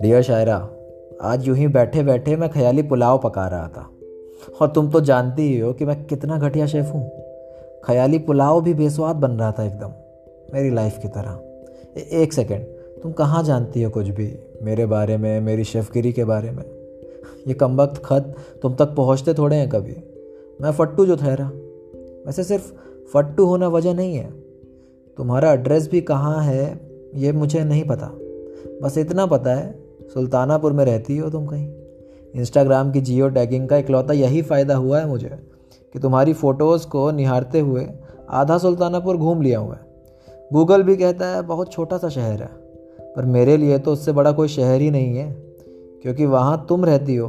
Dear शायरा आज यूँ ही बैठे बैठे मैं ख्याली पुलाव पका रहा था। और तुम तो जानती ही हो कि मैं कितना घटिया शेफ़ हूँ। ख्याली पुलाव भी बेस्वाद बन रहा था एकदम, मेरी लाइफ की तरह। ए- एक सेकेंड तुम कहाँ जानती हो कुछ भी? मेरे बारे में, मेरी शेफगिरी के बारे में। ये कम वक्त खत तुम तक पहुँचते थोड़े हैं कभी। मैं फट्टू जो ठहरा। वैसे सिर्फ़ फट्टू होना वजह नहीं है। तुम्हारा एड्रेस भी कहाँ है, ये मुझे नहीं पता। बस इतना पता है, सुल्तानापुर में रहती हो तुम कहीं। इंस्टाग्राम की जियो टैगिंग का इकलौता यही फ़ायदा हुआ है मुझे कि तुम्हारी फ़ोटोज़ को निहारते हुए आधा सुल्तानापुर घूम लिया हुआ है। गूगल भी कहता है, बहुत छोटा सा शहर है। पर मेरे लिए तो उससे बड़ा कोई शहर ही नहीं है, क्योंकि वहाँ तुम रहती हो।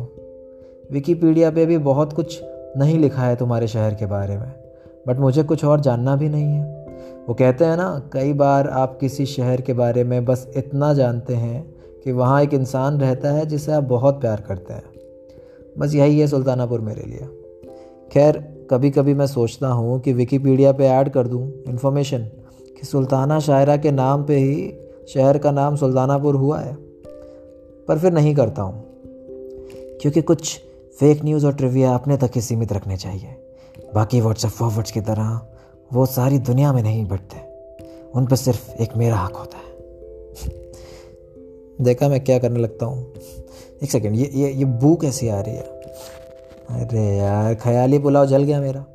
विकीपीडिया पे भी बहुत कुछ नहीं लिखा है तुम्हारे शहर के बारे में बट मुझे कुछ और जानना भी नहीं है। वो कहते हैं ना, कई बार आप किसी शहर के बारे में बस इतना जानते हैं कि वहाँ एक इंसान रहता है जिसे आप बहुत प्यार करते हैं। बस यही है सुल्तानापुर मेरे लिए। खैर कभी कभी मैं सोचता हूँ कि विकीपीडिया पे ऐड कर दूँ इन्फॉर्मेशन कि सुल्ताना शायरा के नाम पे ही शहर का नाम सुल्तानापुर हुआ है। पर फिर नहीं करता हूँ। क्योंकि कुछ फेक न्यूज़ और ट्रिविया अपने तक ही सीमित रखने चाहिए। बाकी व्हाट्सएप फॉरवर्ड्स की तरह वो सारी दुनिया में नहीं बढ़ते। उन पर सिर्फ़ एक मेरा हक होता है। देखा मैं क्या करने लगता हूँ। एक सेकेंड ये ये ये बू कैसी आ रही है? अरे यार ख्याली पुलाव जल गया मेरा।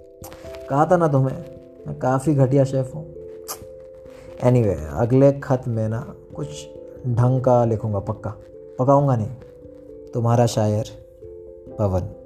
कहा था ना तुम्हें? मैं काफ़ी घटिया शेफ़ हूँ। एनीवे anyway, अगले खत में ना कुछ ढंग का लिखूँगा पक्का। पकाऊँगा नहीं। तुम्हारा शायर पवन।